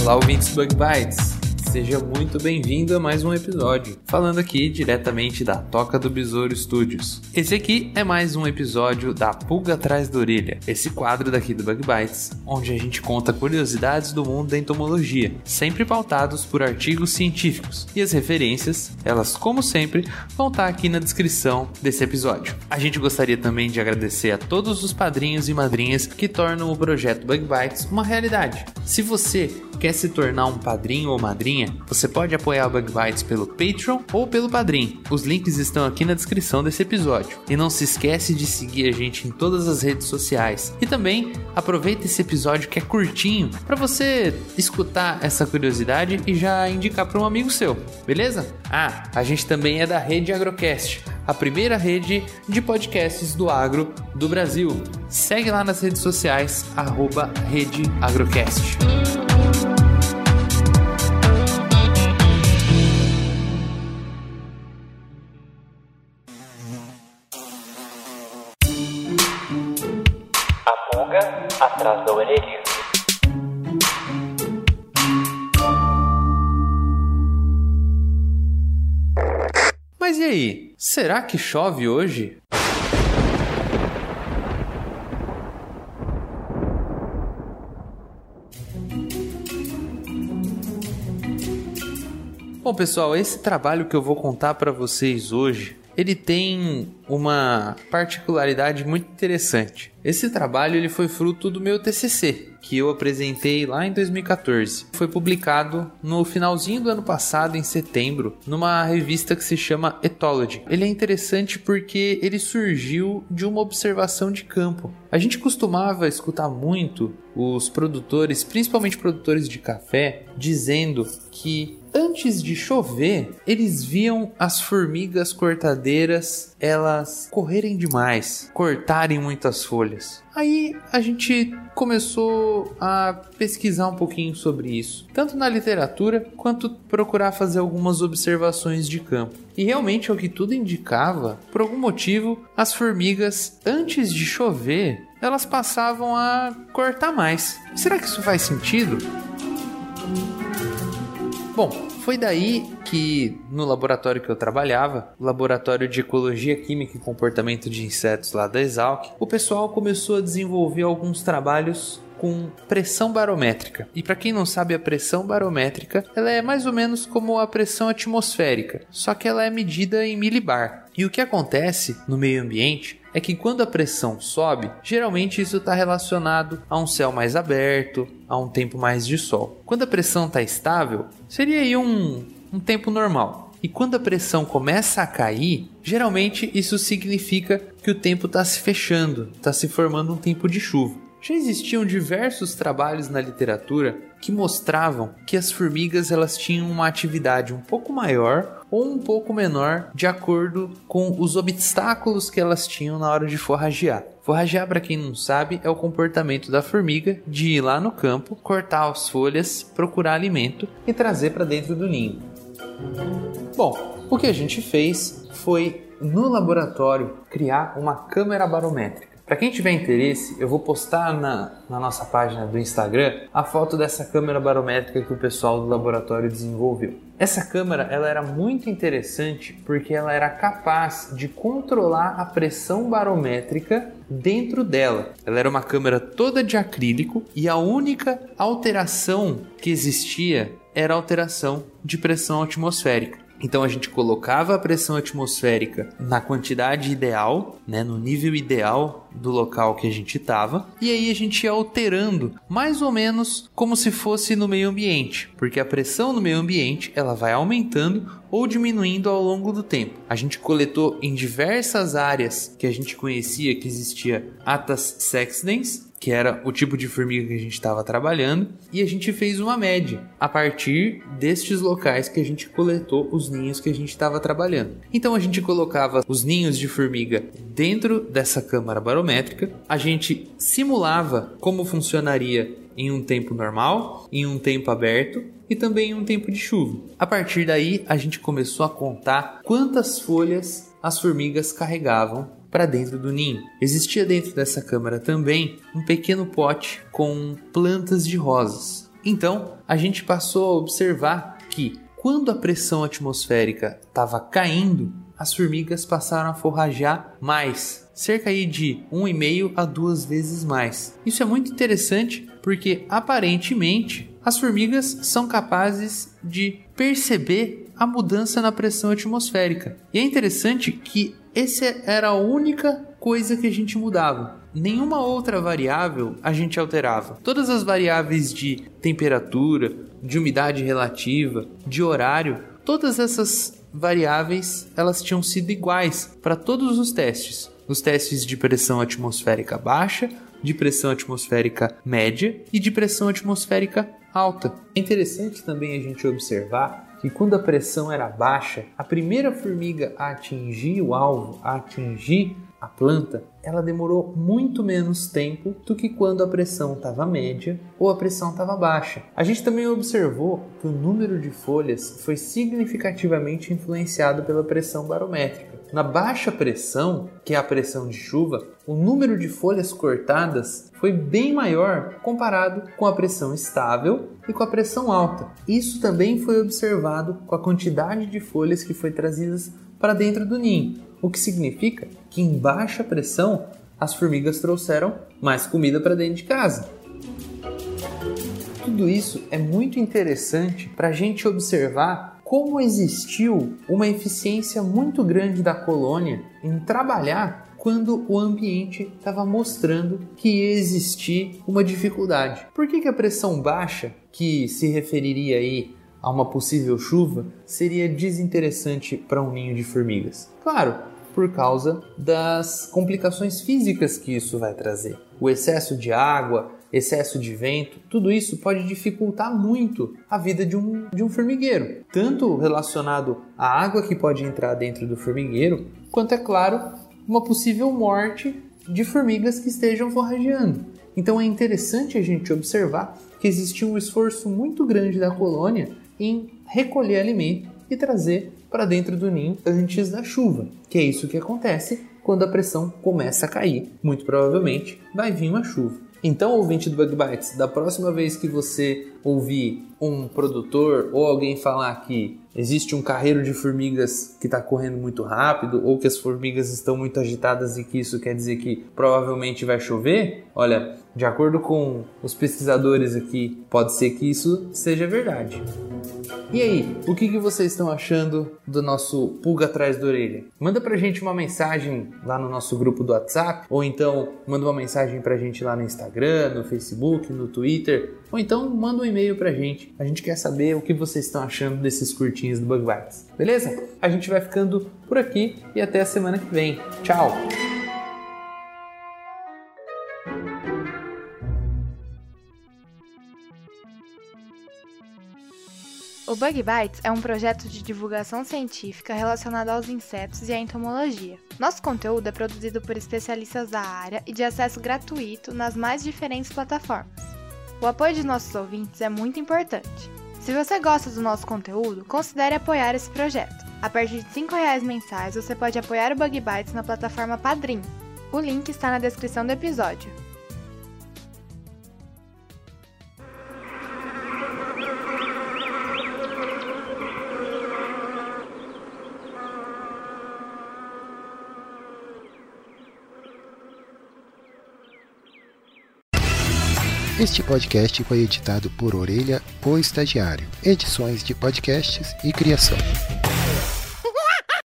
Olá, ouvintes Bug Bites! Seja muito bem-vindo a mais um episódio, falando aqui diretamente da Toca do Besouro Studios. Esse aqui é mais um episódio da Pulga Atrás da Orelha, esse quadro daqui do Bug Bites, onde a gente conta curiosidades do mundo da entomologia, sempre pautados por artigos científicos. E as referências, elas como sempre, vão estar aqui na descrição desse episódio. A gente gostaria também de agradecer a todos os padrinhos e madrinhas que tornam o projeto Bug Bites uma realidade. Se você quer se tornar um padrinho ou madrinha, você pode apoiar o Bug Bites pelo Patreon ou pelo Padrim. Os links estão aqui na descrição desse episódio. E não se esquece de seguir a gente em todas as redes sociais. E também aproveita esse episódio que é curtinho para você escutar essa curiosidade e já indicar para um amigo seu, beleza? Ah, a gente também é da Rede Agrocast, a primeira rede de podcasts do agro do Brasil. Segue lá nas redes sociais, arroba Rede Agrocast. Atrás da orelha. Mas e aí? Será que chove hoje? Bom, pessoal, esse trabalho que eu vou contar para vocês hoje, ele tem uma particularidade muito interessante. Esse trabalho ele foi fruto do meu TCC, que eu apresentei lá em 2014. Foi publicado no finalzinho do ano passado, em setembro, numa revista que se chama Ethology. Ele é interessante porque ele surgiu de uma observação de campo. A gente costumava escutar muito os produtores, principalmente produtores de café, dizendo que antes de chover, eles viam as formigas cortadeiras elas correrem demais, cortarem muitas folhas. Aí a gente começou a pesquisar um pouquinho sobre isso, tanto na literatura quanto procurar fazer algumas observações de campo. E realmente, ao que tudo indicava, por algum motivo, as formigas, antes de chover, elas passavam a cortar mais. Será que isso faz sentido? Bom, foi daí que no laboratório que eu trabalhava, laboratório de ecologia química e comportamento de insetos lá da Exalc, o pessoal começou a desenvolver alguns trabalhos com pressão barométrica. E para quem não sabe, a pressão barométrica, ela é mais ou menos como a pressão atmosférica, só que ela é medida em milibar. E o que acontece no meio ambiente é que quando a pressão sobe, geralmente isso está relacionado a um céu mais aberto, a um tempo mais de sol. Quando a pressão está estável, seria aí um, um tempo normal. E quando a pressão começa a cair, geralmente isso significa que o tempo está se fechando, está se formando um tempo de chuva. Já existiam diversos trabalhos na literatura que mostravam que as formigas elas tinham uma atividade um pouco maior ou um pouco menor de acordo com os obstáculos que elas tinham na hora de forragear. Forragear, para quem não sabe, é o comportamento da formiga de ir lá no campo, cortar as folhas, procurar alimento e trazer para dentro do ninho. Bom, o que a gente fez foi no laboratório criar uma câmera barométrica. Para quem tiver interesse, eu vou postar na, na, nossa página do Instagram a foto dessa câmera barométrica que o pessoal do laboratório desenvolveu. Essa câmera ela era muito interessante porque ela era capaz de controlar a pressão barométrica dentro dela. Ela era uma câmera toda de acrílico e a única alteração que existia era alteração de pressão atmosférica. Então a gente colocava a pressão atmosférica na quantidade ideal, né, no nível ideal do local que a gente estava, e aí a gente ia alterando mais ou menos como se fosse no meio ambiente, porque a pressão no meio ambiente ela vai aumentando ou diminuindo ao longo do tempo. A gente coletou em diversas áreas que a gente conhecia que existia Atas sexdens, que era o tipo de formiga que a gente estava trabalhando, e a gente fez uma média a partir destes locais que a gente coletou os ninhos que a gente estava trabalhando. Então a gente colocava os ninhos de formiga dentro dessa câmara barométrica, a gente simulava como funcionaria em um tempo normal, em um tempo aberto e também em um tempo de chuva. A partir daí, a gente começou a contar quantas folhas as formigas carregavam para dentro do ninho. Existia dentro dessa câmara também um pequeno pote com plantas de rosas. Então, a gente passou a observar que quando a pressão atmosférica estava caindo, as formigas passaram a forragear mais, cerca aí de 1,5 a duas vezes mais. Isso é muito interessante porque aparentemente as formigas são capazes de perceber a mudança na pressão atmosférica. E é interessante que essa era a única coisa que a gente mudava. Nenhuma outra variável a gente alterava. Todas as variáveis de temperatura, de umidade relativa, de horário, todas essas variáveis elas tinham sido iguais para todos os testes. Os testes de pressão atmosférica baixa, de pressão atmosférica média e de pressão atmosférica alta. É interessante também a gente observar que quando a pressão era baixa, a primeira formiga a atingir o alvo, a atingir a planta, ela demorou muito menos tempo do que quando a pressão estava média ou a pressão estava baixa. A gente também observou que o número de folhas foi significativamente influenciado pela pressão barométrica. Na baixa pressão, que é a pressão de chuva, o número de folhas cortadas foi bem maior comparado com a pressão estável e com a pressão alta. Isso também foi observado com a quantidade de folhas que foi trazidas para dentro do ninho o que significa que em baixa pressão as formigas trouxeram mais comida para dentro de casa. Tudo isso é muito interessante para a gente observar como existiu uma eficiência muito grande da colônia em trabalhar quando o ambiente estava mostrando que ia existir uma dificuldade. Por que, que a pressão baixa, que se referiria aí a uma possível chuva, seria desinteressante para um ninho de formigas? Claro, por causa das complicações físicas que isso vai trazer. O excesso de água, excesso de vento, tudo isso pode dificultar muito a vida de um, de um formigueiro, tanto relacionado à água que pode entrar dentro do formigueiro, quanto, é claro, uma possível morte de formigas que estejam forrageando. Então é interessante a gente observar que existe um esforço muito grande da colônia em recolher alimento e trazer para dentro do ninho antes da chuva, que é isso que acontece quando a pressão começa a cair. Muito provavelmente vai vir uma chuva. Então, ouvinte do Bug Bites, da próxima vez que você ouvir um produtor ou alguém falar que existe um carreiro de formigas que está correndo muito rápido ou que as formigas estão muito agitadas e que isso quer dizer que provavelmente vai chover, olha, de acordo com os pesquisadores aqui, pode ser que isso seja verdade. E aí, o que, que vocês estão achando do nosso pulga atrás da orelha? Manda pra gente uma mensagem lá no nosso grupo do WhatsApp, ou então manda uma mensagem pra gente lá no Instagram, no Facebook, no Twitter, ou então manda um e-mail pra gente. A gente quer saber o que vocês estão achando desses curtinhos do Bug Bites. Beleza? A gente vai ficando por aqui e até a semana que vem. Tchau! O Bug Bites é um projeto de divulgação científica relacionado aos insetos e à entomologia. Nosso conteúdo é produzido por especialistas da área e de acesso gratuito nas mais diferentes plataformas. O apoio de nossos ouvintes é muito importante. Se você gosta do nosso conteúdo, considere apoiar esse projeto. A partir de R$ 5,00 mensais, você pode apoiar o Bug Bites na plataforma Padrim. O link está na descrição do episódio. Este podcast foi editado por Orelha, o Estagiário. Edições de podcasts e criação.